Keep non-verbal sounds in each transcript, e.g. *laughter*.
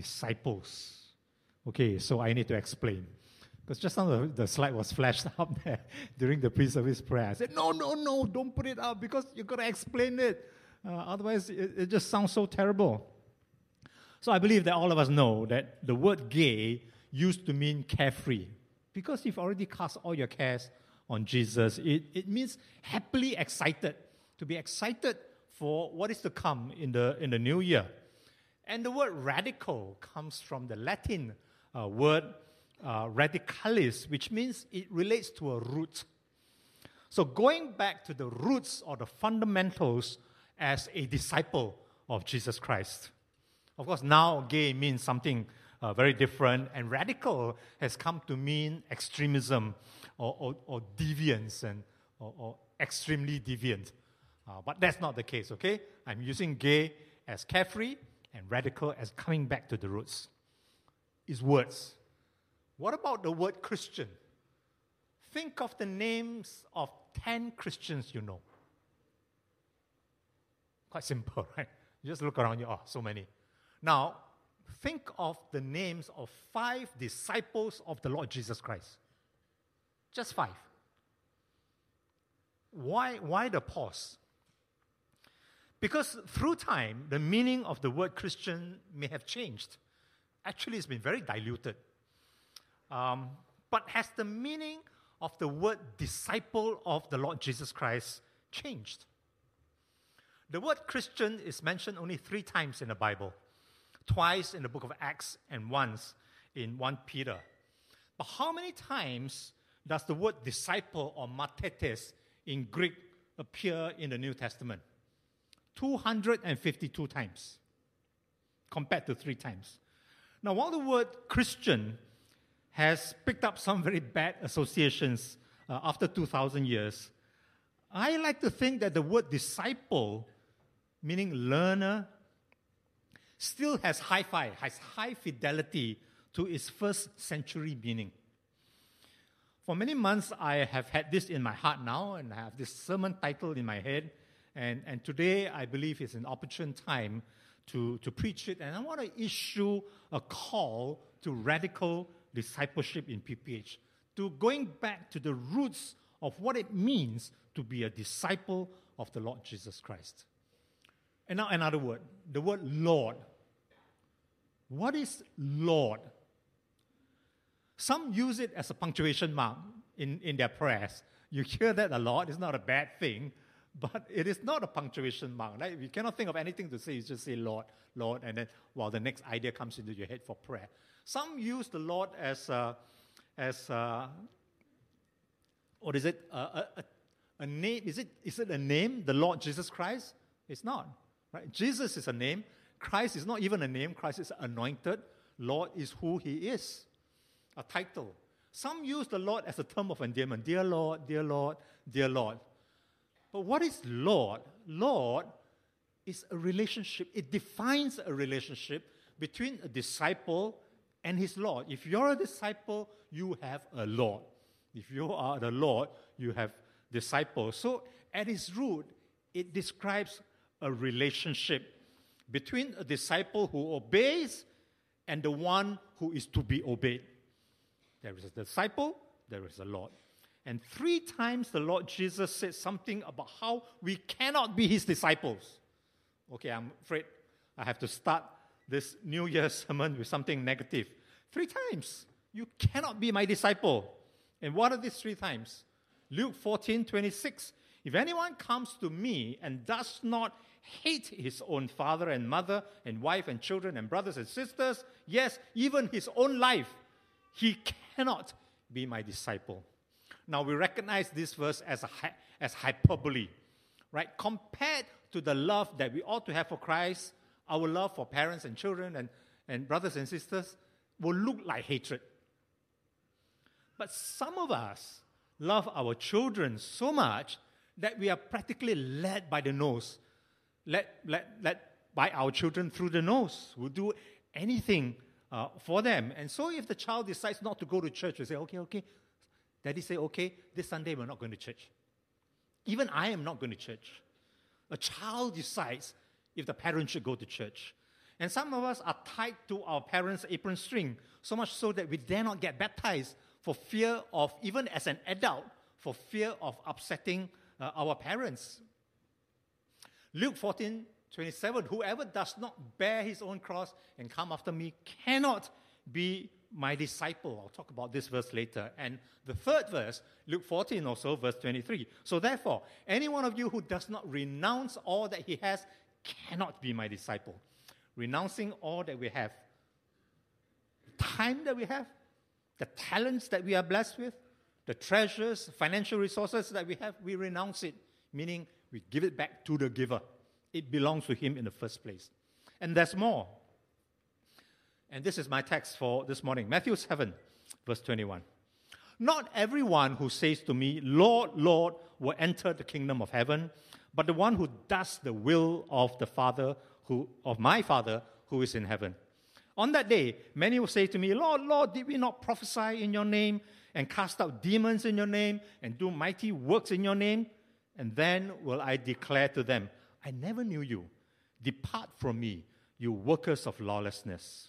disciples. Okay, so I need to explain. Because just now the, the slide was flashed *laughs* up there during the pre service prayer. I said, No, no, no, don't put it up because you've got to explain it. Uh, otherwise, it, it just sounds so terrible. So I believe that all of us know that the word gay used to mean carefree. Because you've already cast all your cares on Jesus, it, it means happily excited, to be excited for what is to come in the, in the new year. And the word radical comes from the Latin uh, word uh, radicalis, which means it relates to a root. So going back to the roots or the fundamentals as a disciple of Jesus Christ. Of course, now gay means something uh, very different, and radical has come to mean extremism or, or, or deviance and, or, or extremely deviant. Uh, but that's not the case, okay? I'm using gay as carefree and radical as coming back to the roots. is words. What about the word Christian? Think of the names of 10 Christians you know. Quite simple, *laughs* right? You just look around you, oh, so many. Now, think of the names of five disciples of the Lord Jesus Christ. Just five. Why, why the pause? Because through time, the meaning of the word Christian may have changed. Actually, it's been very diluted. Um, but has the meaning of the word disciple of the Lord Jesus Christ changed? The word Christian is mentioned only three times in the Bible twice in the book of Acts and once in 1 Peter. But how many times does the word disciple or mathetes in Greek appear in the New Testament? 252 times compared to three times. Now, while the word Christian has picked up some very bad associations uh, after 2,000 years, I like to think that the word disciple, meaning learner, still has high fi, has high fidelity to its first century meaning. For many months, I have had this in my heart now, and I have this sermon title in my head. And, and today, I believe is an opportune time to, to preach it. And I want to issue a call to radical discipleship in PPH, to going back to the roots of what it means to be a disciple of the Lord Jesus Christ. And now, another word the word Lord. What is Lord? Some use it as a punctuation mark in, in their prayers. You hear that a lot. It's not a bad thing, but it is not a punctuation mark. Right? You cannot think of anything to say. You just say Lord, Lord, and then while the next idea comes into your head for prayer. Some use the Lord as, uh, as uh, what is it? Uh, a, a, a, name? Is it, is it a name, the Lord Jesus Christ? It's not. Right? Jesus is a name. Christ is not even a name. Christ is anointed. Lord is who he is. A title. Some use the Lord as a term of endearment. Dear Lord, dear Lord, dear Lord. But what is Lord? Lord is a relationship. It defines a relationship between a disciple and his Lord. If you're a disciple, you have a Lord. If you are the Lord, you have disciples. So at its root, it describes a relationship between a disciple who obeys and the one who is to be obeyed. There is a disciple, there is a Lord. And three times the Lord Jesus said something about how we cannot be his disciples. Okay, I'm afraid I have to start this New Year *laughs* sermon with something negative. Three times. You cannot be my disciple. And what are these three times? Luke 14 26. If anyone comes to me and does not hate his own father and mother and wife and children and brothers and sisters, yes, even his own life, he cannot be my disciple. Now we recognize this verse as, a, as hyperbole, right? Compared to the love that we ought to have for Christ, our love for parents and children and, and brothers and sisters will look like hatred. But some of us love our children so much that we are practically led by the nose, led, led, led by our children through the nose. We'll do anything uh, for them. And so if the child decides not to go to church, we say, okay, okay. Daddy say, okay, this Sunday we're not going to church. Even I am not going to church. A child decides if the parent should go to church. And some of us are tied to our parents' apron string, so much so that we dare not get baptized for fear of, even as an adult, for fear of upsetting uh, our parents. Luke 14 27 Whoever does not bear his own cross and come after me cannot be my disciple. I'll talk about this verse later. And the third verse, Luke 14 also, verse 23. So therefore, any one of you who does not renounce all that he has cannot be my disciple. Renouncing all that we have, time that we have, the talents that we are blessed with, the treasures, financial resources that we have, we renounce it, meaning we give it back to the giver. It belongs to him in the first place. And there's more. And this is my text for this morning Matthew 7, verse 21. Not everyone who says to me, Lord, Lord, will enter the kingdom of heaven, but the one who does the will of the Father who, of my Father who is in heaven. On that day, many will say to me, Lord, Lord, did we not prophesy in your name and cast out demons in your name and do mighty works in your name? And then will I declare to them, I never knew you. Depart from me, you workers of lawlessness.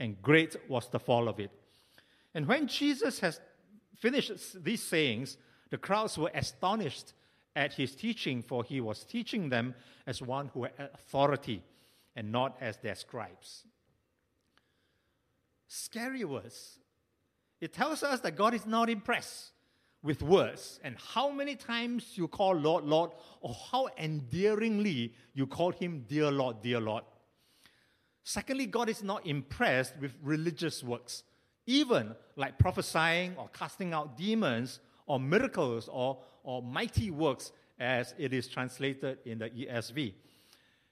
and great was the fall of it. And when Jesus has finished these sayings, the crowds were astonished at his teaching, for he was teaching them as one who had authority and not as their scribes. Scary words. It tells us that God is not impressed with words and how many times you call Lord, Lord, or how endearingly you call him dear Lord, dear Lord. Secondly, God is not impressed with religious works, even like prophesying or casting out demons or miracles or, or mighty works as it is translated in the ESV.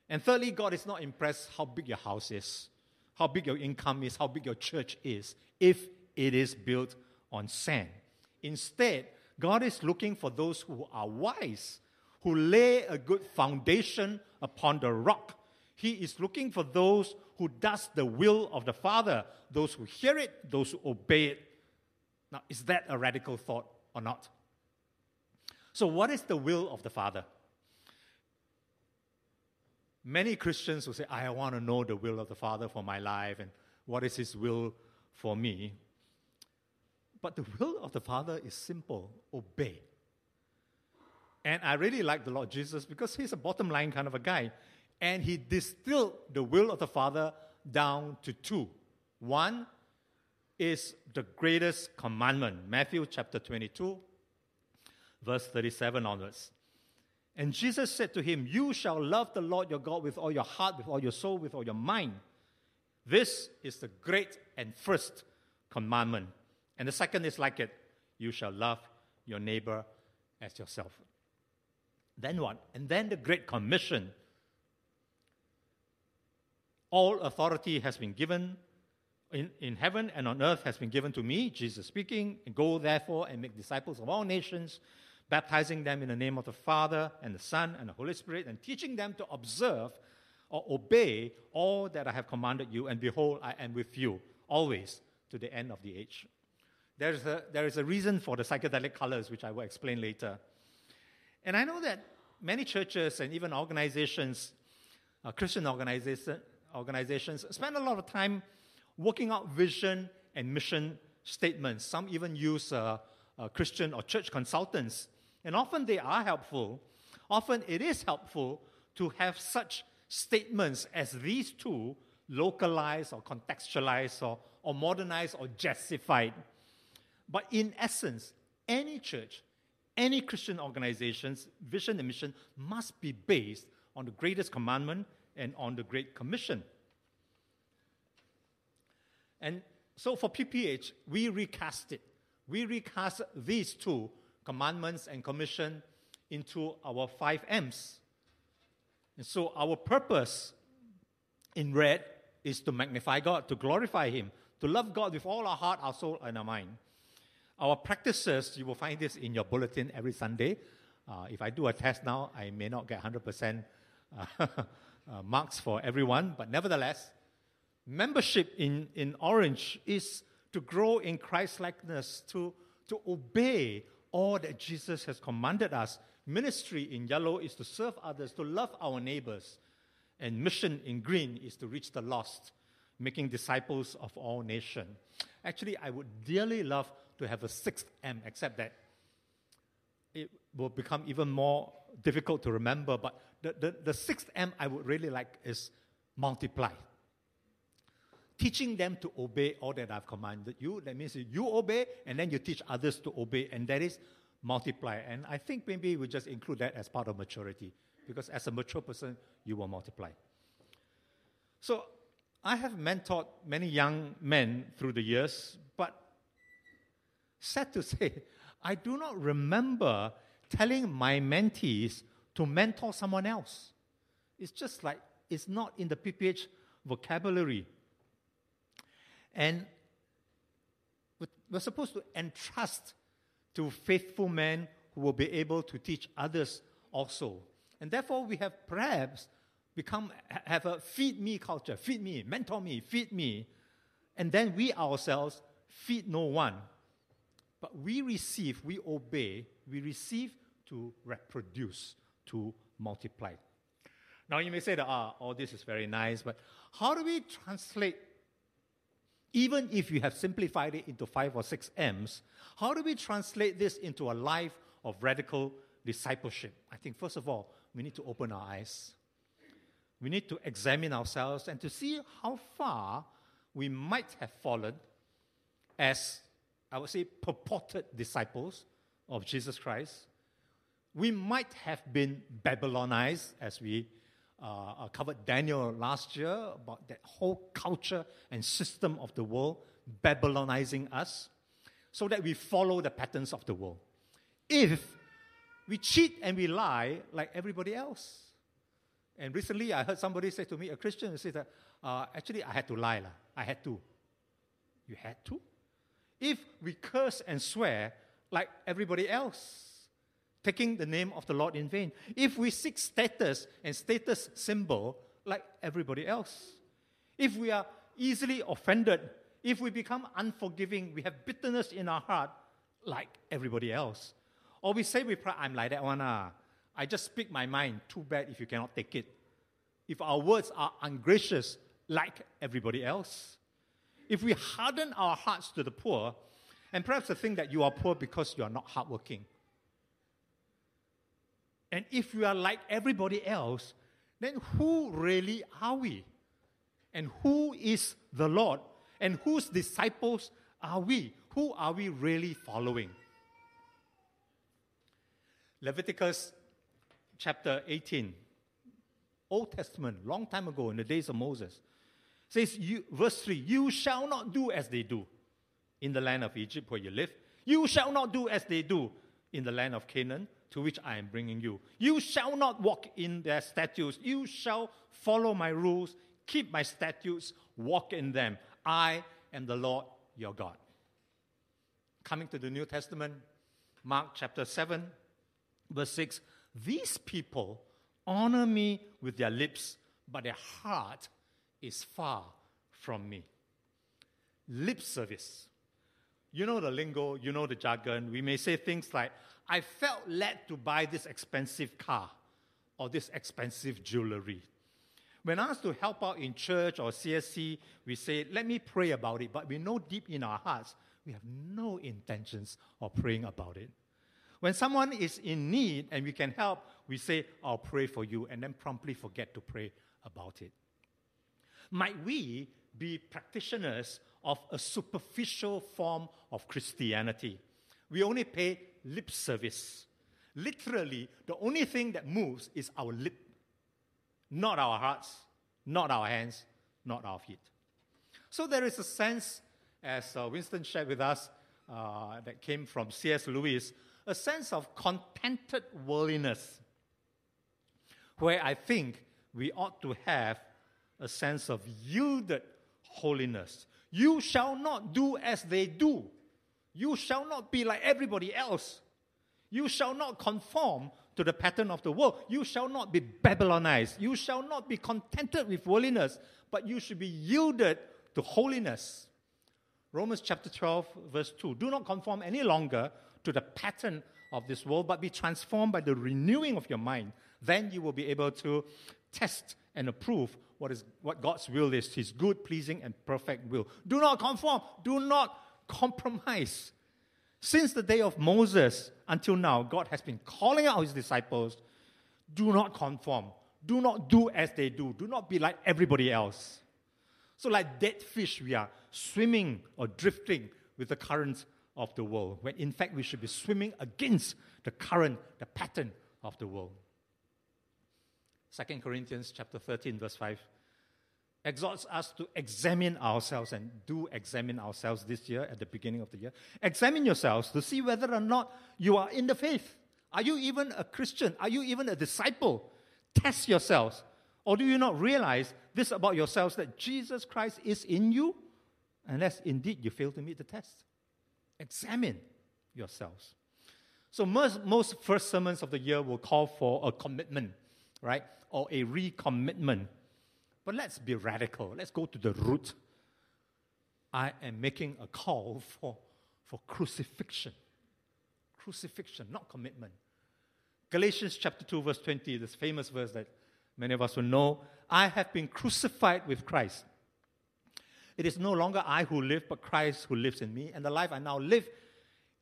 And thirdly, God is not impressed how big your house is, how big your income is, how big your church is, if it is built on sand. Instead, God is looking for those who are wise, who lay a good foundation upon the rock he is looking for those who does the will of the Father, those who hear it, those who obey it. Now, is that a radical thought or not? So, what is the will of the Father? Many Christians will say, I want to know the will of the Father for my life and what is His will for me. But the will of the Father is simple obey. And I really like the Lord Jesus because he's a bottom line kind of a guy. And he distilled the will of the Father down to two. One is the greatest commandment, Matthew chapter 22, verse 37 onwards. And Jesus said to him, You shall love the Lord your God with all your heart, with all your soul, with all your mind. This is the great and first commandment. And the second is like it you shall love your neighbor as yourself. Then what? And then the Great Commission all authority has been given in, in heaven and on earth has been given to me, Jesus speaking. Go therefore and make disciples of all nations, baptizing them in the name of the Father and the Son and the Holy Spirit, and teaching them to observe or obey all that I have commanded you. And behold, I am with you always to the end of the age. There is a, there is a reason for the psychedelic colors, which I will explain later. And I know that many churches and even organizations, uh, Christian organizations, organizations spend a lot of time working out vision and mission statements. Some even use uh, uh, Christian or church consultants. And often they are helpful. Often it is helpful to have such statements as these two localized or contextualized or, or modernized or justified. But in essence, any church, any Christian organization's vision and mission must be based on the greatest commandment and on the Great Commission. And so for PPH, we recast it. We recast these two commandments and commission into our five M's. And so our purpose in red is to magnify God, to glorify Him, to love God with all our heart, our soul, and our mind. Our practices, you will find this in your bulletin every Sunday. Uh, if I do a test now, I may not get 100% uh, *laughs* uh, marks for everyone, but nevertheless, membership in, in Orange is to grow in Christ likeness, to, to obey all that Jesus has commanded us. Ministry in yellow is to serve others, to love our neighbors. And mission in green is to reach the lost, making disciples of all nations. Actually, I would dearly love to have a sixth M, except that it will become even more difficult to remember. But the, the, the sixth M I would really like is multiply. Teaching them to obey all that I've commanded you. That means you obey and then you teach others to obey, and that is multiply. And I think maybe we just include that as part of maturity, because as a mature person, you will multiply. So I have mentored many young men through the years, but sad to *laughs* say, I do not remember telling my mentees to mentor someone else. It's just like it's not in the PPH vocabulary. And we're supposed to entrust to faithful men who will be able to teach others also. And therefore, we have perhaps become have a feed me culture, feed me, mentor me, feed me, and then we ourselves feed no one. But we receive, we obey, we receive to reproduce, to multiply. Now you may say that ah, all this is very nice, but how do we translate even if you have simplified it into five or six M's, how do we translate this into a life of radical discipleship? I think, first of all, we need to open our eyes. We need to examine ourselves and to see how far we might have fallen as, I would say, purported disciples of Jesus Christ. We might have been Babylonized, as we uh, uh, covered Daniel last year about that whole culture and system of the world Babylonizing us so that we follow the patterns of the world. If we cheat and we lie like everybody else. And recently I heard somebody say to me, a Christian, say that, uh, actually I had to lie. La. I had to. You had to? If we curse and swear like everybody else, taking the name of the Lord in vain. If we seek status and status symbol like everybody else, if we are easily offended, if we become unforgiving, we have bitterness in our heart like everybody else, or we say with pride, I'm like that one, ah. I just speak my mind. Too bad if you cannot take it. If our words are ungracious like everybody else, if we harden our hearts to the poor, and perhaps the think that you are poor because you are not hardworking, and if we are like everybody else, then who really are we? And who is the Lord? And whose disciples are we? Who are we really following? Leviticus chapter 18, Old Testament, long time ago in the days of Moses, says, you, verse 3 You shall not do as they do in the land of Egypt where you live. You shall not do as they do in the land of Canaan to which I am bringing you. You shall not walk in their statutes. You shall follow my rules, keep my statutes, walk in them. I am the Lord your God. Coming to the New Testament, Mark chapter 7, verse 6 These people honor me with their lips, but their heart is far from me. Lip service. You know the lingo, you know the jargon. We may say things like, I felt led to buy this expensive car or this expensive jewelry. When asked to help out in church or CSC, we say, let me pray about it, but we know deep in our hearts, we have no intentions of praying about it. When someone is in need and we can help, we say, I'll pray for you, and then promptly forget to pray about it. Might we be practitioners of a superficial form of Christianity? We only pay lip service. Literally, the only thing that moves is our lip, not our hearts, not our hands, not our feet. So there is a sense, as uh, Winston shared with us, uh, that came from C.S. Lewis, a sense of contented worldliness, where I think we ought to have a sense of yielded holiness. You shall not do as they do. You shall not be like everybody else. You shall not conform to the pattern of the world. You shall not be Babylonized. You shall not be contented with worldliness, but you should be yielded to holiness. Romans chapter 12, verse 2. Do not conform any longer to the pattern of this world, but be transformed by the renewing of your mind. Then you will be able to test and approve what, is, what God's will is, His good, pleasing, and perfect will. Do not conform. Do not compromise. Since the day of Moses until now, God has been calling out His disciples do not conform. Do not do as they do. Do not be like everybody else. So, like dead fish, we are swimming or drifting with the currents of the world, when in fact we should be swimming against the current, the pattern of the world. 2 Corinthians chapter 13, verse 5 exhorts us to examine ourselves and do examine ourselves this year at the beginning of the year. Examine yourselves to see whether or not you are in the faith. Are you even a Christian? Are you even a disciple? Test yourselves. Or do you not realize this about yourselves that Jesus Christ is in you? Unless indeed you fail to meet the test. Examine yourselves. So, most, most first sermons of the year will call for a commitment, right? Or a recommitment but let's be radical. Let's go to the root. I am making a call for, for crucifixion. Crucifixion, not commitment. Galatians chapter 2, verse 20, this famous verse that many of us will know I have been crucified with Christ. It is no longer I who live, but Christ who lives in me. And the life I now live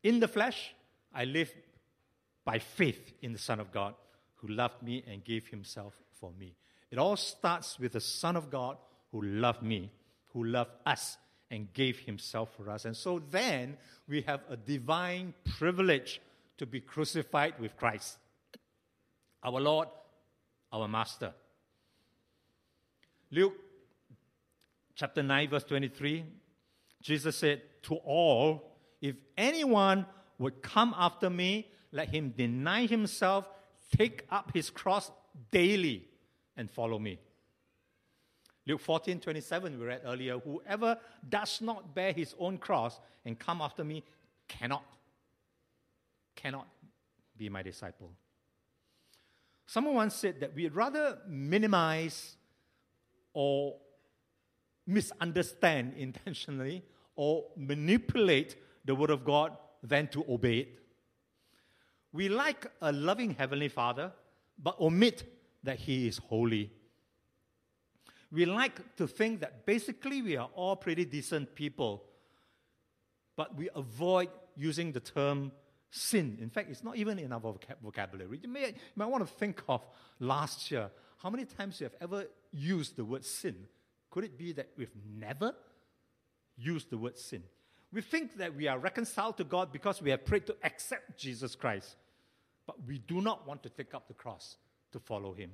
in the flesh, I live by faith in the Son of God who loved me and gave himself for me. It all starts with the Son of God who loved me, who loved us, and gave himself for us. And so then we have a divine privilege to be crucified with Christ, our Lord, our Master. Luke chapter 9, verse 23, Jesus said, To all, if anyone would come after me, let him deny himself, take up his cross daily and follow me. Luke 14, 27, we read earlier, whoever does not bear his own cross and come after me cannot, cannot be my disciple. Someone once said that we'd rather minimize or misunderstand intentionally or manipulate the Word of God than to obey it. We like a loving Heavenly Father, but omit that He is holy. We like to think that basically we are all pretty decent people, but we avoid using the term sin. In fact, it's not even in our vocabulary. You, may, you might want to think of last year. How many times you have ever used the word sin? Could it be that we've never used the word sin? We think that we are reconciled to God because we have prayed to accept Jesus Christ, but we do not want to take up the cross to follow him.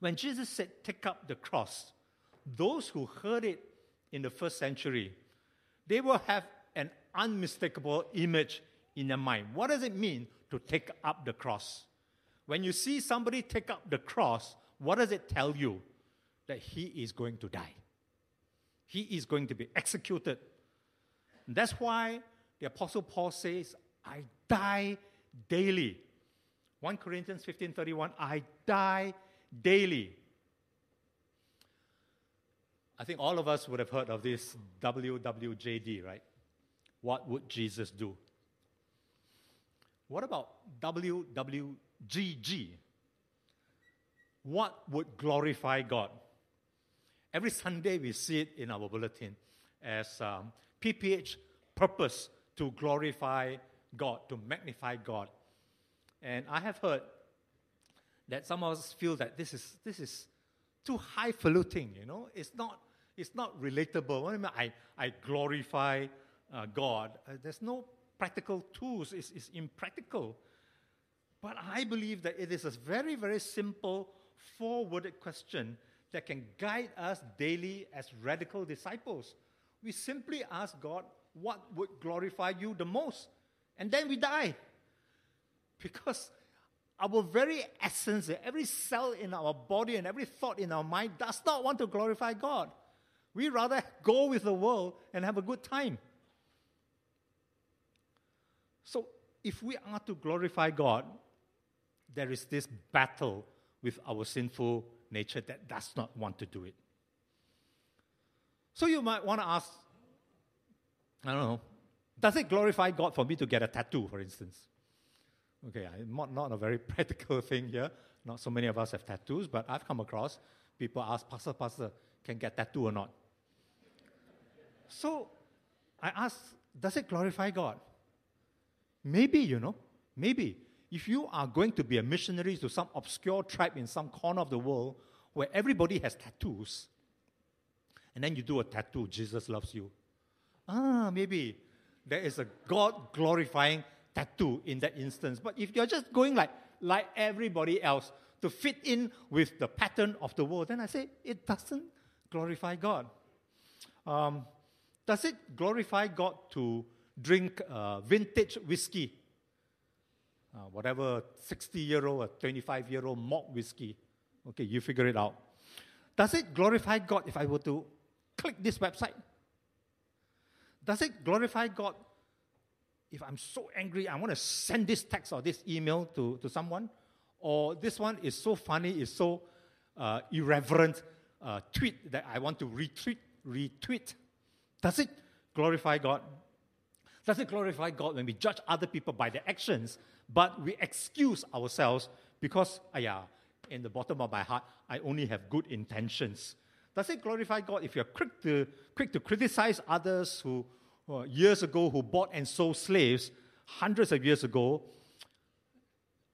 When Jesus said, Take up the cross, those who heard it in the first century, they will have an unmistakable image in their mind. What does it mean to take up the cross? When you see somebody take up the cross, what does it tell you? That he is going to die. He is going to be executed. And that's why the Apostle Paul says, I die daily. 1 Corinthians 15:31, I die daily. I think all of us would have heard of this WWJD, right? What would Jesus do? What about WWGG? What would glorify God? Every Sunday we see it in our bulletin as um, PPH purpose to glorify God, to magnify God. And I have heard that some of us feel that this is, this is too highfalutin, you know? It's not, it's not relatable. I mean? I, I glorify uh, God. Uh, there's no practical tools. It's, it's impractical. But I believe that it is a very, very simple, four-worded question that can guide us daily as radical disciples. We simply ask God, what would glorify you the most? And then we die. Because our very essence, every cell in our body and every thought in our mind does not want to glorify God. We rather *laughs* go with the world and have a good time. So, if we are to glorify God, there is this battle with our sinful nature that does not want to do it. So, you might want to ask, I don't know, does it glorify God for me to get a tattoo, for instance? Okay, not, not a very *laughs* practical thing here. Not so many of us have tattoos, but I've come across people ask, Pastor, Pastor, can get tattoo or not? So I ask, does it glorify God? Maybe, you know, maybe. If you are going to be a missionary to some obscure tribe in some corner of the world where everybody has tattoos, and then you do a tattoo, Jesus loves you. Ah, maybe there is a God glorifying tattoo in that instance. But if you're just going like, like everybody else to fit in with the pattern of the world, then I say it doesn't glorify God. Um, does it glorify God to drink uh, vintage whiskey? Uh, whatever 60 year old or 25 year old malt whiskey. Okay, you figure it out. Does it glorify God if I were to click this website? Does it glorify God if I'm so angry, I want to send this text or this email to, to someone? Or this one is so funny, is so uh, irreverent uh, tweet that I want to retweet, retweet does it glorify God? Does it glorify God when we judge other people by their actions, but we excuse ourselves because, ah, yeah, in the bottom of my heart, I only have good intentions? Does it glorify God if you're quick to, quick to criticize others who, who years ago who bought and sold slaves hundreds of years ago,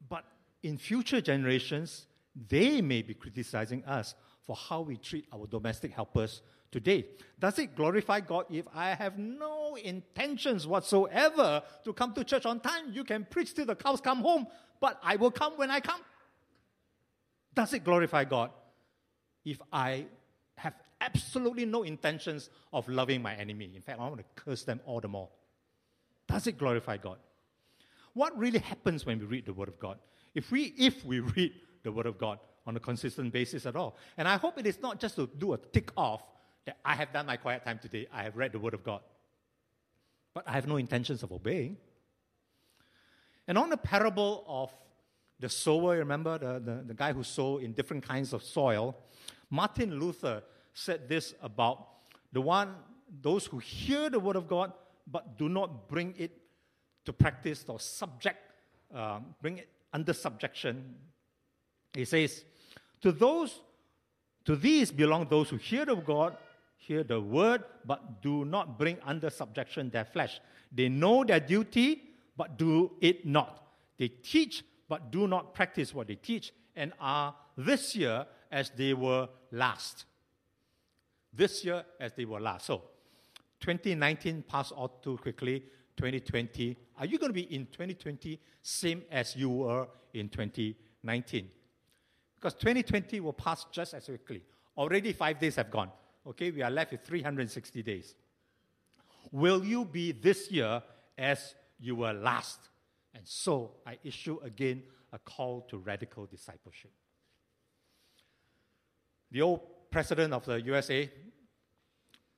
but in future generations, they may be criticizing us for how we treat our domestic helpers today. Does it glorify God if I have no intentions whatsoever to come to church on time? You can preach till the cows come home, but I will come when I come. Does it glorify God if I absolutely no intentions of loving my enemy? In fact, I want to curse them all the more. Does it glorify God? What really happens when we read the Word of God? If we, if we *laughs* read the Word of God on a consistent basis at all. And I hope it is not just to do a tick off that I have done my quiet time today, I have read the Word of God. But I have no intentions of obeying. And on the parable of the sower, remember the, the, the guy who sowed in different kinds of soil, Martin Luther said this about the one, those who hear the Word of God but do not bring it to practice or subject, um, bring it under subjection. He says, To those, to these belong those who hear the God hear the word, but do not bring under subjection their flesh. They know their duty, but do it not. They teach, but do not practice what they teach, and are this year as they were last. This year as they were last. So, 2019 passed out too quickly. 2020, are you going to be in 2020 same as you were in 2019? Because 2020 will pass just as quickly. Already five days have gone. Okay, we are left with 360 days. Will you be this year as you were last? And so I issue again a call to radical discipleship. The old president of the USA,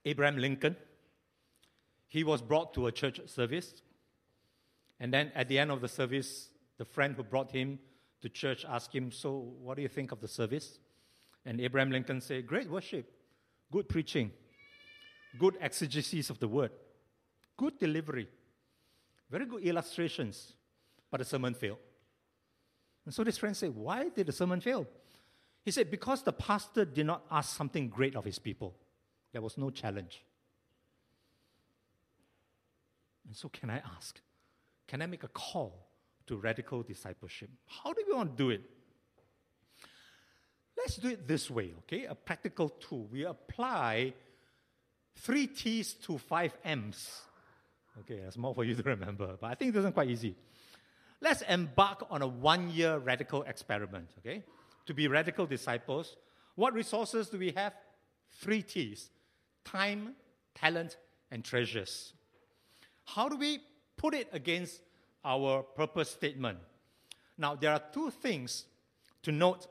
Abraham Lincoln, he was brought to a church service. And then at the end of the service, the friend who brought him to church asked him, So, what do you think of the service? And Abraham Lincoln said, Great worship good preaching, good exegesis of the word, good delivery, very good illustrations, but the sermon failed. And so this friend said, Why did the sermon fail? He said, Because the pastor did not ask something great of his people. There was no challenge. And so, can I ask? Can I make a call to radical discipleship? How do we want to do it? Let's do it this way, okay? A practical tool. We apply three T's to five M's. Okay, that's more for you to remember, but I think it isn't quite easy. Let's embark on a one year radical experiment, okay? To be radical disciples. What resources do we have? Three T's time, talent, and treasures. How do we put it against our purpose statement? Now, there are two things to note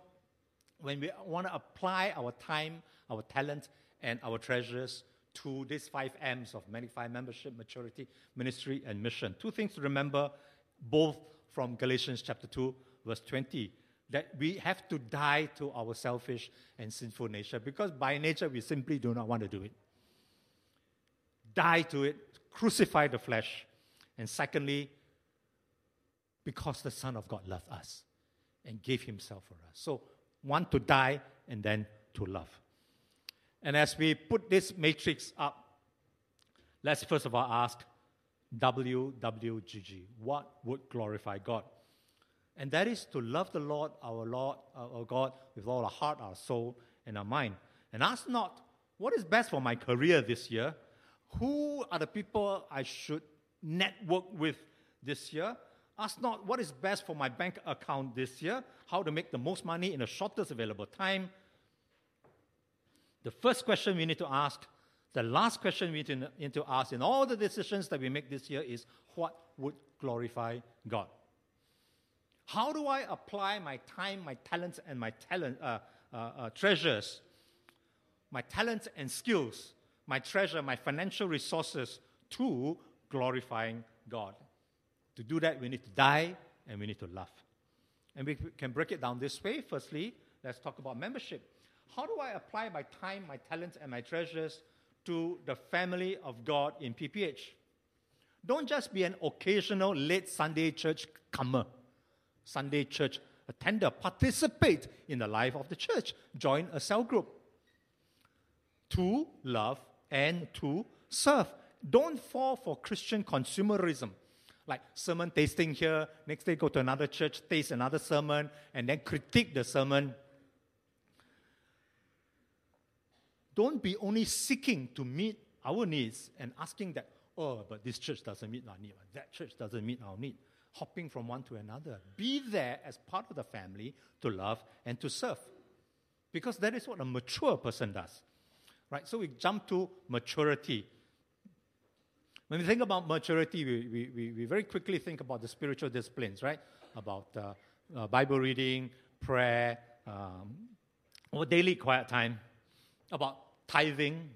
when we want to apply our time, our talent, and our treasures to these five M's of Magnify membership, maturity, ministry, and mission. Two things to remember, both from Galatians chapter 2, verse 20, that we have to die to our selfish and sinful nature because by nature we simply do not want to do it. Die to it, crucify the flesh. And secondly, because the Son of God loved us and gave himself for us. So, one to die and then to love. And as we put this matrix up, let's first of all ask WWGG what would glorify God? And that is to love the Lord, our Lord, our God, with all our heart, our soul, and our mind. And ask not, what is best for my career this year? Who are the people I should network with this year? Ask not, what is best for my bank account this year? How to make the most money in the shortest available time? The first question we need to ask, the last question we need to ask in all the decisions that we make this year is what would glorify God? How do I apply my time, my talents, and my talent, uh, uh, uh, treasures, my talents and skills, my treasure, my financial resources to glorifying God? To do that, we need to die and we need to love. And we can break it down this way. Firstly, let's talk about membership. How do I apply my time, my talents, and my treasures to the family of God in PPH? Don't just be an occasional late Sunday church comer, Sunday church attender. Participate in the life of the church. Join a cell group. To love and to serve. Don't fall for Christian consumerism like sermon tasting here, next day go to another church, taste another sermon, and then critique the sermon. don't be only seeking to meet our needs and asking that, oh, but this church doesn't meet our need, that church doesn't meet our need. Hopping from one to another. Be there as part of the family to love and to serve. Because that is what a mature person does. Right? So we jump to maturity. When we think about maturity, we, we, we very quickly think about the spiritual disciplines, right? About uh, uh, Bible reading, prayer, um, or daily quiet time, about tithing,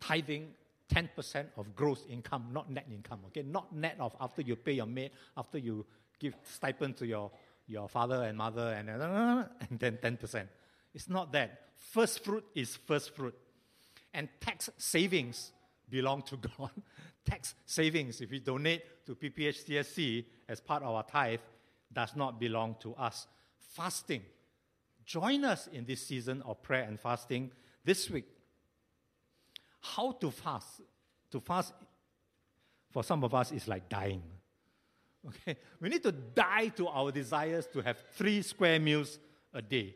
tithing 10% of gross income, not net income, okay? Not net of after you pay your maid, after you give stipend to your, your father and mother, and, *laughs* and then 10%. It's not that. First fruit is first fruit. And tax savings belong to *laughs* God. tax savings, if we donate to PPHCSC as part of our tithe, does not belong to us. Fasting Join us in this season of prayer and fasting this week. How to fast? To fast, for some of us, is like dying. Okay? We need to die to our desires to have three square meals a day.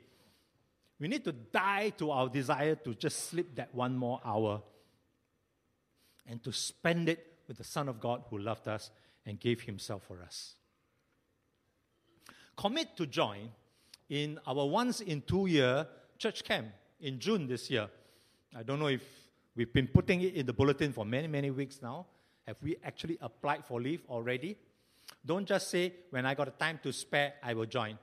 We need to die to our desire to just sleep that one more hour and to spend it with the Son of God who loved us and gave Himself for us. Commit to join in our once in two year church camp in June this year. I don't know if we've been putting it in the bulletin for many, many weeks now. Have we actually applied for leave already? Don't just say, when I got a time to spare, I will join.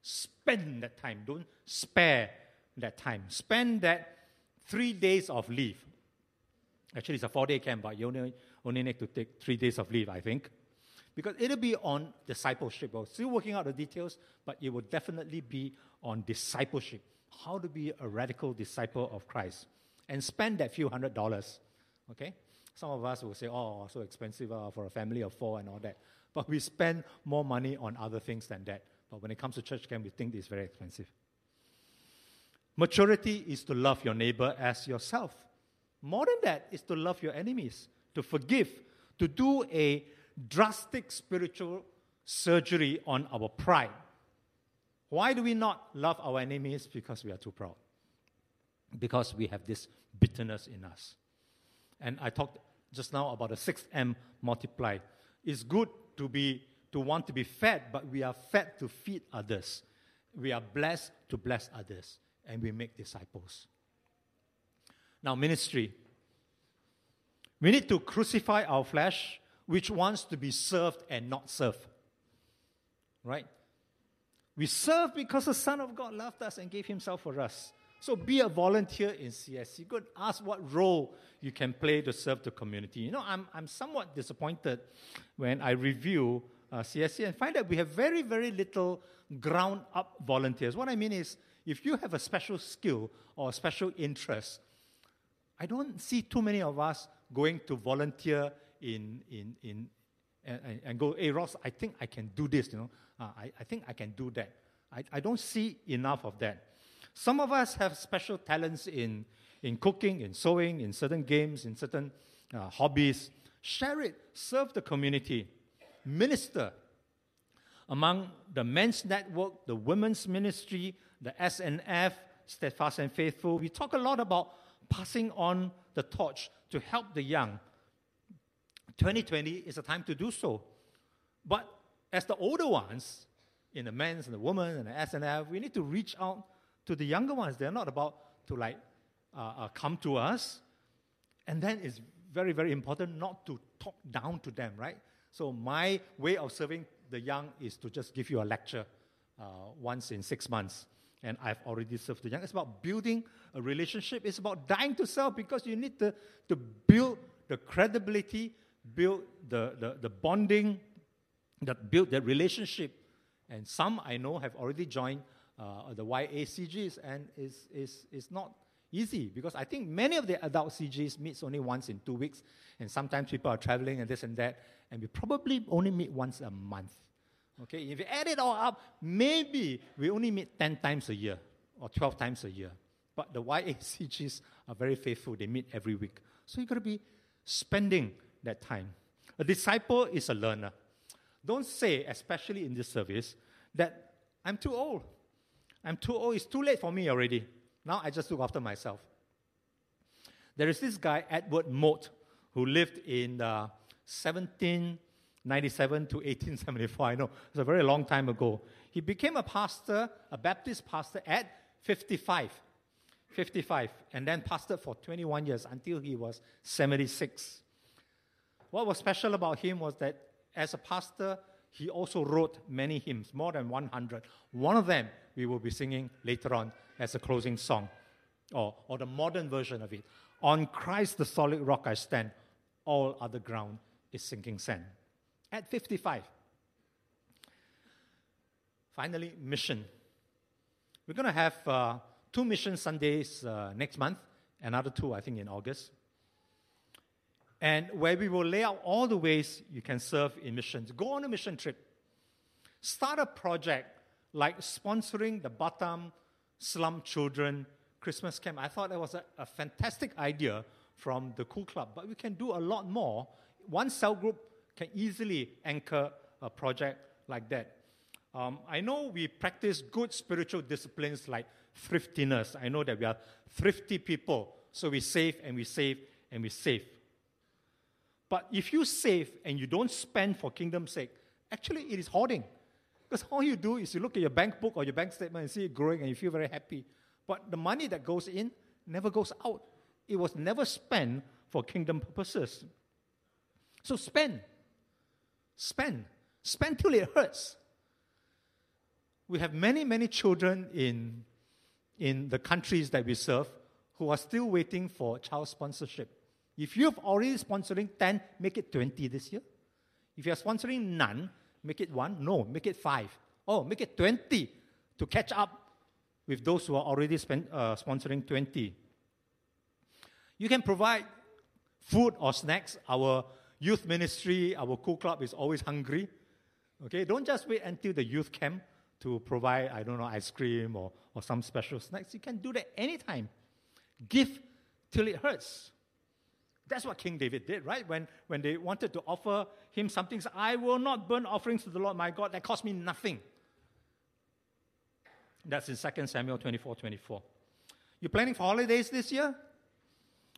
Spend that time. Don't spare that time. Spend that three days of leave. Actually, it's a four day camp, but you only, only need to take three days of leave, I think because it'll be on discipleship. We're still working out the details, but it will definitely be on discipleship. How to be a radical disciple of Christ and spend that few hundred dollars. Okay? Some of us will say, oh, so expensive uh, for a family of four and all that. But we spend more money on other things than that. But when it comes to church camp, we think it's very expensive. Maturity is to love your neighbor as yourself. More than that is to love your enemies, to forgive, to do a drastic spiritual surgery on our pride. Why do we not love our enemies? Because we are too proud. Because we have this bitterness in us. And I talked just now about the 6M multiply. It's good to be to want to be fed, but we are fed to feed others. We are blessed to bless others, and we make disciples. Now, ministry. We need to crucify our flesh which wants to be served and not served. right? We serve because the Son of God loved us and gave himself for us. So be a volunteer in CSC. Go ask what role you can play to serve the community. You know, I'm, I'm somewhat disappointed when I review uh, CSC and find that we have very, very little ground up volunteers. What I mean is, if you have a special skill or a special interest, I don't see too many of us going to volunteer in, in, in and, and go, hey, Ross, I think I can do this, you know. Uh, I, I think I can do that. I, I don't see enough of that. Some of us have special talents in, in cooking, in sewing, in certain games, in certain uh, hobbies. Share it, serve the community, minister. Among the men's network, the women's ministry, the SNF, Steadfast and Faithful, we talk a lot about passing on the torch to help the young. 2020 is a time to do so. But as the older ones, in the men's and the women and the SNF, we need to reach out to the younger ones. They're not about to like uh, uh, come to us. And then it's very, very important not to talk down to them, right? So my way of serving the young is to just give you a lecture uh, once in six months. And I've already served the young. It's about building a relationship. It's about dying to self because you need to, to build the credibility, build the, the, the bonding, that build that relationship. And some I know have already joined uh, the YACGs, and it's, it's, it's not easy because I think many of the adult CGs meets only once in two weeks, and sometimes people are traveling and this and that, and we probably only meet once a month. Okay, if you add it all up, maybe we only meet 10 times a year or 12 times a year. But the YACGs are very faithful, they meet every week. So you've got to be spending that time. A disciple is a learner. Don't say, especially in this service, that I'm too old. I'm too old. It's too late for me already. Now I just look after myself. There is this guy, Edward Mote, who lived in uh, 1797 to 1874. I know, it's a very long time ago. He became a pastor, a Baptist pastor, at 55. 55, and then pastored for 21 years until he was 76. What was special about him was that as a pastor, he also wrote many hymns, more than 100. One of them we will be singing later on as a closing song, or, or the modern version of it. On Christ the solid rock I stand, all other ground is sinking sand. At 55. Finally, mission. We're going to have uh, two mission Sundays uh, next month, another two, I think, in August. And where we will lay out all the ways you can serve in missions. Go on a mission trip. Start a project like sponsoring the Batam slum children Christmas camp. I thought that was a, a fantastic idea from the Cool Club, but we can do a lot more. One cell group can easily anchor a project like that. Um, I know we practice good spiritual disciplines like thriftiness. I know that we are thrifty people, so we save and we save and we save. But if you save and you don't spend for kingdom's sake, actually it is hoarding. Because all you do is you look at your bank book or your bank statement and see it growing and you feel very happy. But the money that goes in never goes out. It was never spent for kingdom purposes. So spend. Spend. Spend till it hurts. We have many, many children in, in the countries that we serve who are still waiting for child sponsorship. If you've already sponsoring 10, make it 20 this year. If you're sponsoring none, Make it one? No, make it five. Oh, make it 20 to catch up with those who are already spend, uh, sponsoring 20. You can provide food or snacks. Our youth ministry, our cool club is always hungry. Okay, don't just wait until the youth camp to provide, I don't know, ice cream or, or some special snacks. You can do that anytime. Give till it hurts. That's what King David did, right? When, when they wanted to offer him something, said, I will not burn offerings to the Lord my God. That cost me nothing. That's in 2 Samuel 24 24. You planning for holidays this year?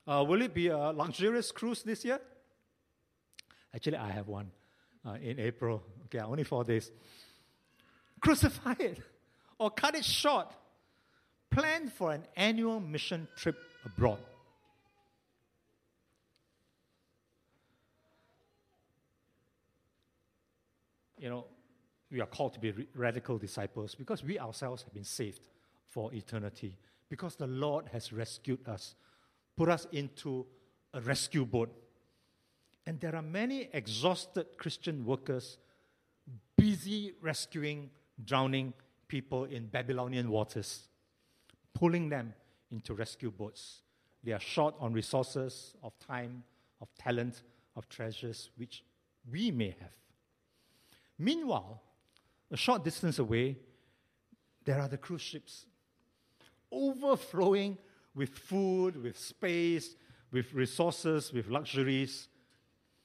Uh, will it be a luxurious cruise this year? Actually, I have one uh, in April. Okay, only four days. Crucify *laughs* it or cut it short. Plan for an annual mission trip abroad. You know, we are called to be radical disciples because we ourselves have been saved for eternity. Because the Lord has rescued us, put us into a rescue boat. And there are many exhausted Christian workers busy rescuing drowning people in Babylonian waters, pulling them into rescue boats. They are short on resources, of time, of talent, of treasures, which we may have. Meanwhile, a short distance away, there are the cruise ships, overflowing with food, with space, with resources, with luxuries.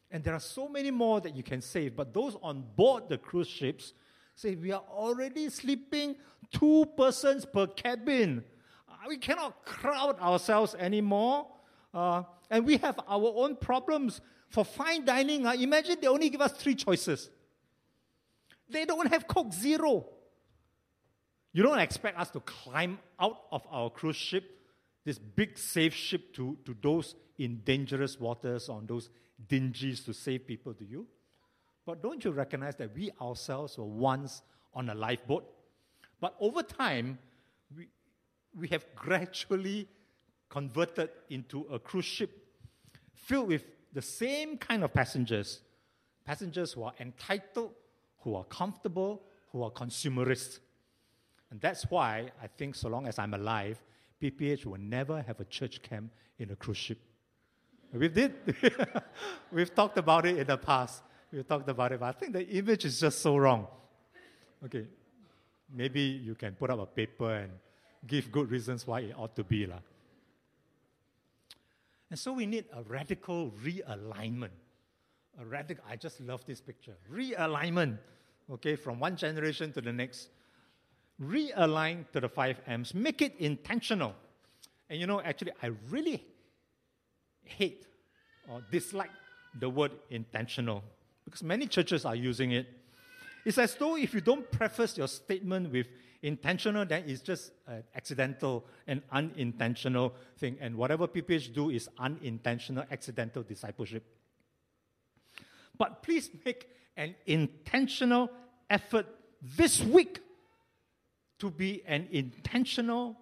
And there are so many more that you can save. But those on board the cruise ships say, We are already sleeping two persons per cabin. Uh, we cannot crowd ourselves anymore. Uh, and we have our own problems. For fine dining, uh, imagine they only give us three choices. They don't have Coke Zero. You don't expect us to climb out of our cruise ship, this big safe ship, to, to those in dangerous waters, on those dingies to save people, do you? But don't you recognize that we ourselves were once on a lifeboat? But over time, we, we have gradually converted into a cruise ship filled with the same kind of passengers passengers who are entitled, who are comfortable, who are consumerists. And that's why I think, so long as I'm alive, PPH will never have a church camp in a cruise ship. We did. *laughs* We've talked about it in the past. We've talked about it, but I think the image is just so wrong. Okay, maybe you can put up a paper and give good reasons why it ought to be. La. And so we need a radical realignment. Radical, I just love this picture. Realignment, okay, from one generation to the next. Realign to the five M's. Make it intentional. And you know, actually, I really hate or dislike the word intentional because many churches are using it. It's as though if you don't preface your statement with intentional, then it's just an accidental and unintentional thing. And whatever PPH do is unintentional, accidental discipleship. But please make an intentional effort this week to be an intentional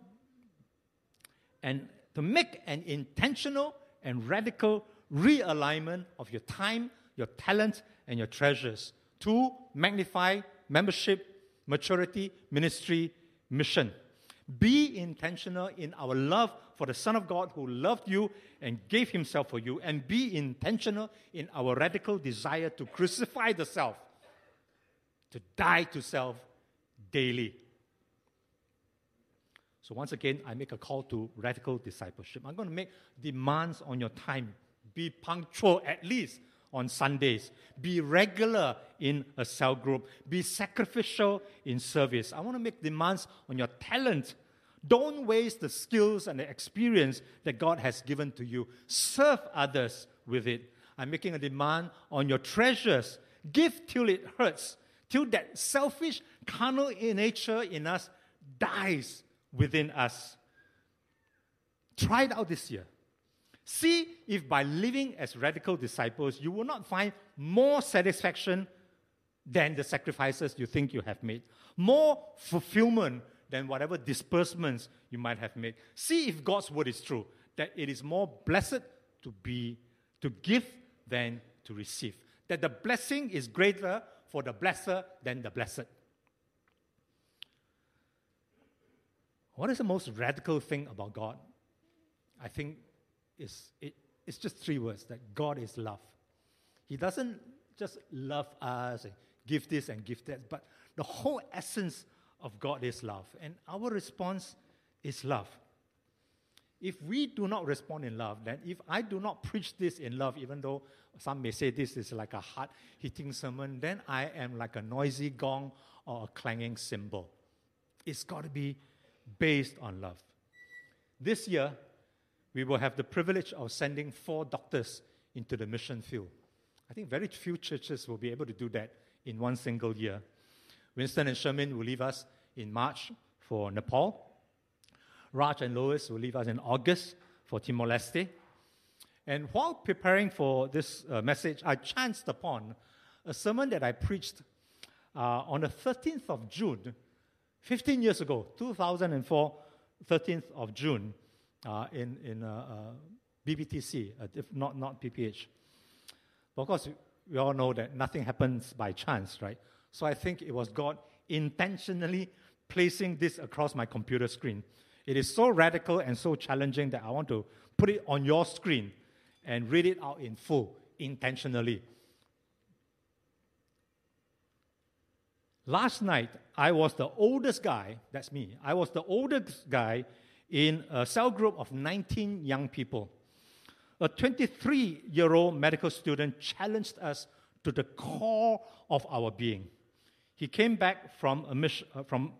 and to make an intentional and radical realignment of your time, your talent, and your treasures to magnify membership, maturity, ministry, mission. Be intentional in our love for the Son of God who loved you and gave himself for you, and be intentional in our radical desire to crucify the self, to die to self daily. So, once again, I make a call to radical discipleship. I'm going to make demands on your time. Be punctual at least on Sundays. Be regular in a cell group. Be sacrificial in service. I want to make demands on your talent. Don't waste the skills and the experience that God has given to you. Serve others with it. I'm making a demand on your treasures. Give till it hurts, till that selfish, carnal nature in us dies within us. Try it out this year. See if by living as radical disciples, you will not find more satisfaction than the sacrifices you think you have made, more fulfillment than whatever disbursements you might have made. See if God's word is true, that it is more blessed to be to give than to receive. That the blessing is greater for the blesser than the blessed. What is the most radical thing about God? I think is it, it's just three words that God is love. He doesn't just love us and give this and give that, but the whole essence of God is love. And our response is love. If we do not respond in love, then if I do not preach this in love, even though some may say this is like a hard hitting sermon, then I am like a noisy gong or a clanging cymbal. It's got to be based on love. This year, we will have the privilege of sending four doctors into the mission field. I think very few churches will be able to do that in one single year. Winston and Sherman will leave us in March for Nepal. Raj and Lois will leave us in August for Timor Leste. And while preparing for this uh, message, I chanced upon a sermon that I preached uh, on the 13th of June, 15 years ago, 2004, 13th of June, in, in uh, uh BBTC, uh, if not, not PPH. But of course, we all know that nothing happens by chance, right? So I think it was God intentionally placing this across my computer screen. It is so radical and so challenging that I want to put it on your screen and read it out in full intentionally. Last night, I was the oldest guy, that's me, I was the oldest guy in a cell group of 19 young people. A 23 year old medical student challenged us to the core of our being. He came back from a, mission, uh, from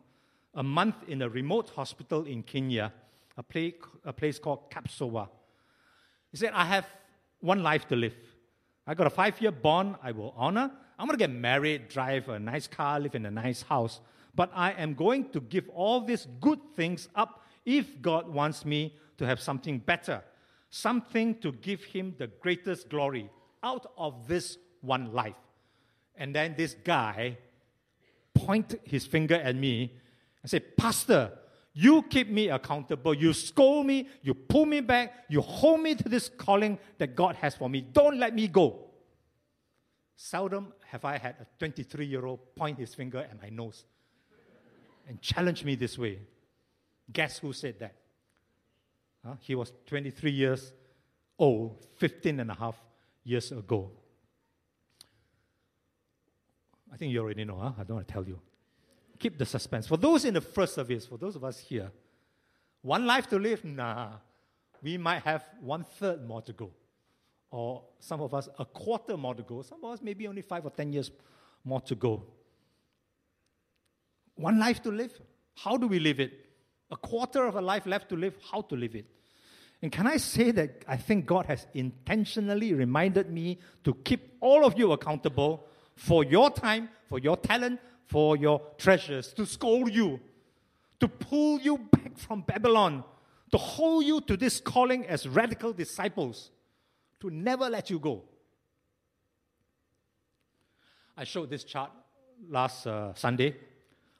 a month in a remote hospital in Kenya, a, play, a place called Kapsowar. He said, I have one life to live. I got a five year bond I will honor. I'm going to get married, drive a nice car, live in a nice house. But I am going to give all these good things up if God wants me to have something better, something to give Him the greatest glory out of this one life. And then this guy pointed his finger at me and said, Pastor, you keep me accountable. You scold me. You pull me back. You hold me to this calling that God has for me. Don't let me go. Seldom have I had a 23 year old point his finger at my nose and challenge me this way. Guess who said that? Huh? He was 23 years old, 15 and a half years ago. I think you already know, huh? I don't want to tell you keep the suspense. For those in the first service, for those of us here, one life to live, nah. We might have one third more to go. Or some of us, a quarter more to go. Some of us, maybe only five or ten years more to go. One life to live. How do we live it? A quarter of a life left to live. How to live it? And can I say that I think God has intentionally reminded me to keep all of you accountable for your time, for your talent, for your treasures, to scold you, to pull you back from Babylon, to hold you to this calling as radical disciples, to never let you go. I showed this chart last uh, Sunday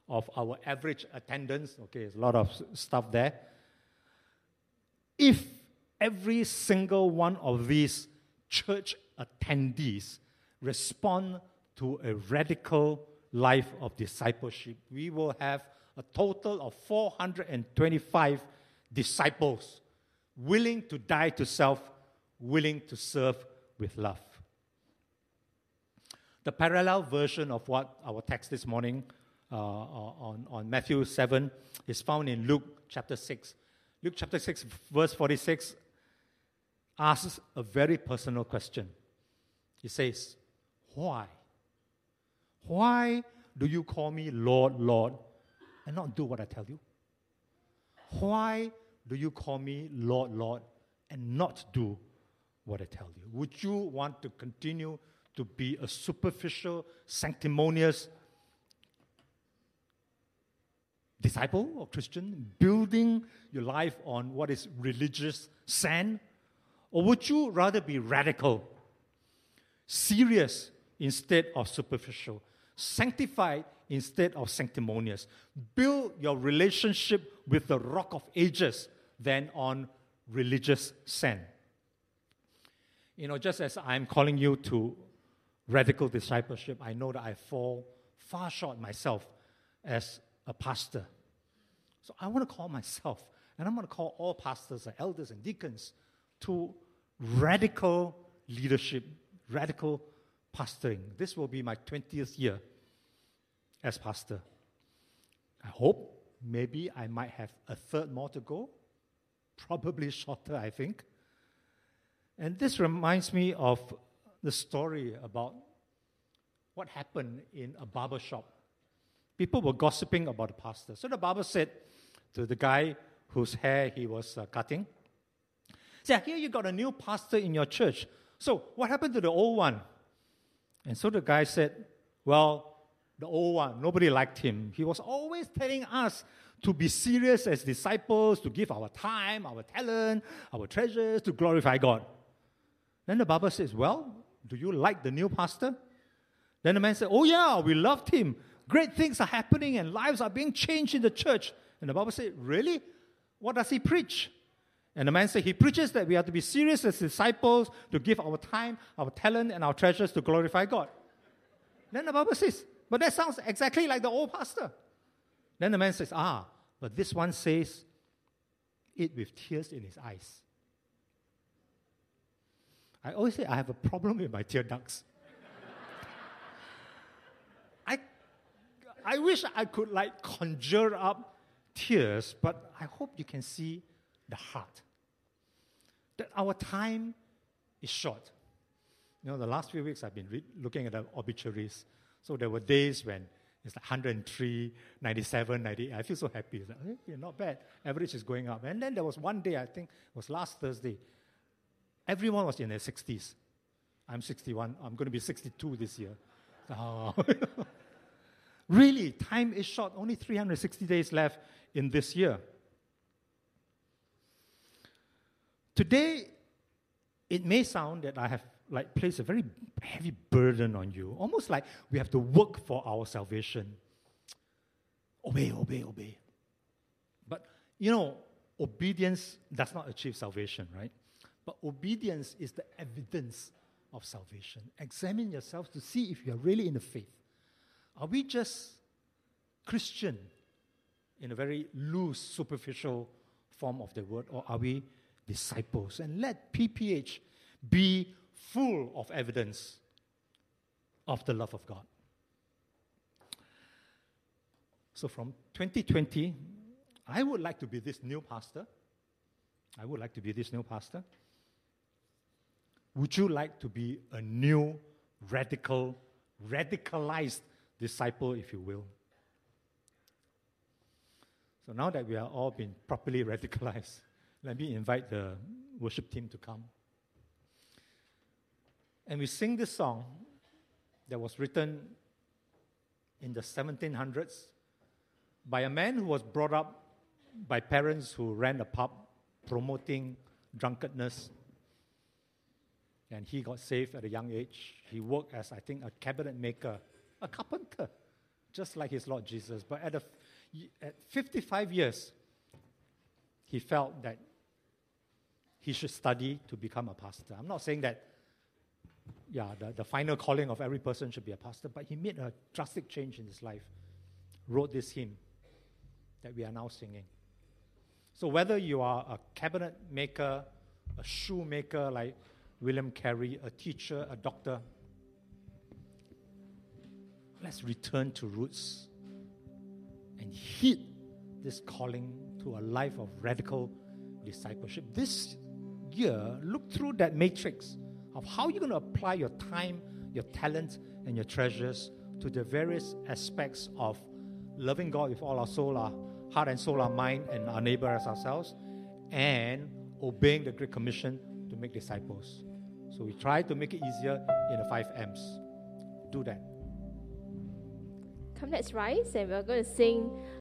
of our average attendance. Okay, there's a lot of stuff there. If every single one of these church attendees respond to a radical life of discipleship. We will have a total of 425 disciples willing to die to self, willing to serve with love. The parallel version of what our text this morning uh, on, on Matthew 7 is found in Luke chapter 6. Luke chapter 6, verse 46 asks a very personal question. He says, Why? Why do you call me Lord, Lord, and not do what I tell you? Why do you call me Lord, Lord, and not do what I tell you? Would you want to continue to be a superficial, sanctimonious disciple or Christian, building your life on what is religious sand? Or would you rather be radical, serious instead of superficial, sanctified instead of sanctimonious. Build your relationship with the rock of ages than on religious sand. You know, just as I'm calling you to radical discipleship, I know that I fall far short myself as a pastor. So I want to call myself, and I'm going to call all pastors and elders and deacons to radical leadership, radical pastoring. This will be my 20th year as pastor. I hope maybe I might have a third more to go, probably *laughs* shorter, I think. And this reminds me of the story about what happened in a barber shop. People were gossiping about the pastor. So the barber said to the guy whose hair he was uh, cutting, "Say, here you got a new pastor in your church. So what happened to the old one?" And so the guy said, Well, the old one, nobody liked him. He was always telling us to be serious as disciples, to give our time, our talent, our treasures to glorify God. Then the barber says, Well, do you like the new pastor? Then the man said, Oh, yeah, we loved him. Great things are happening and lives are being changed in the church. And the Bible said, Really? What does he preach? And the man said, He preaches that we have to be serious as disciples, to give our time, our talent, and our treasures to glorify God. Then the Bible says, But that sounds exactly like the old pastor. Then the man says, Ah, but this one says it with tears in his eyes. I always say I have a problem with my tear ducts. I, I wish I could like conjure up tears, but I hope you can see the heart. That our time is short. You know, the last few weeks I've been re- looking at the obituaries. So there were days when it's like 103, 97, 98. I feel so happy. It's like, hey, not bad. Average is going up. And then there was one day, I think it was last Thursday, everyone was in their 60s. I'm 61. I'm going to be 62 this year. *laughs* Oh. *laughs* really, time is short. Only 360 days left in this year. Today, it may sound that I have like placed a very heavy burden on you, almost like we have to work for our salvation. Obey, obey, obey. But you know, obedience does not achieve salvation, right? But obedience is the evidence of salvation. Examine yourself to see if you are really in the faith. Are we just Christian in a very loose, superficial form of the word, or are we disciples? And let PPH be full of evidence of the love of God. So from 2020, I would like to be this new pastor. I would like to be this new pastor. Would you like to be a new, radical, radicalized disciple, if you will? So now that we are all been properly *laughs* radicalized, let me invite the worship team to come. And we sing this song that was written in the 1700s by a man who was brought up by parents who ran a pub promoting drunkenness. And he got saved at a young age. He worked as, I think, a cabinet maker, a carpenter, just like his Lord Jesus. But at, a, at 55 years, he felt that he should study to become a pastor. I'm not saying that yeah, the, the final calling of every person should be a pastor, but he made a drastic change in his life. Wrote this hymn that we are now singing. So, whether you are a cabinet maker, a shoemaker like William Carey, a teacher, a doctor, let's return to roots and heed this calling to a life of radical discipleship. This year, look through that matrix of how you're going to apply your time, your talent, and your treasures to the various aspects of loving God with all our soul, our heart and soul, our mind, and our neighbor as ourselves, and obeying the Great Commission to make disciples. So we try to make it easier in the five M's. Do that. Come, let's rise, and we're going to sing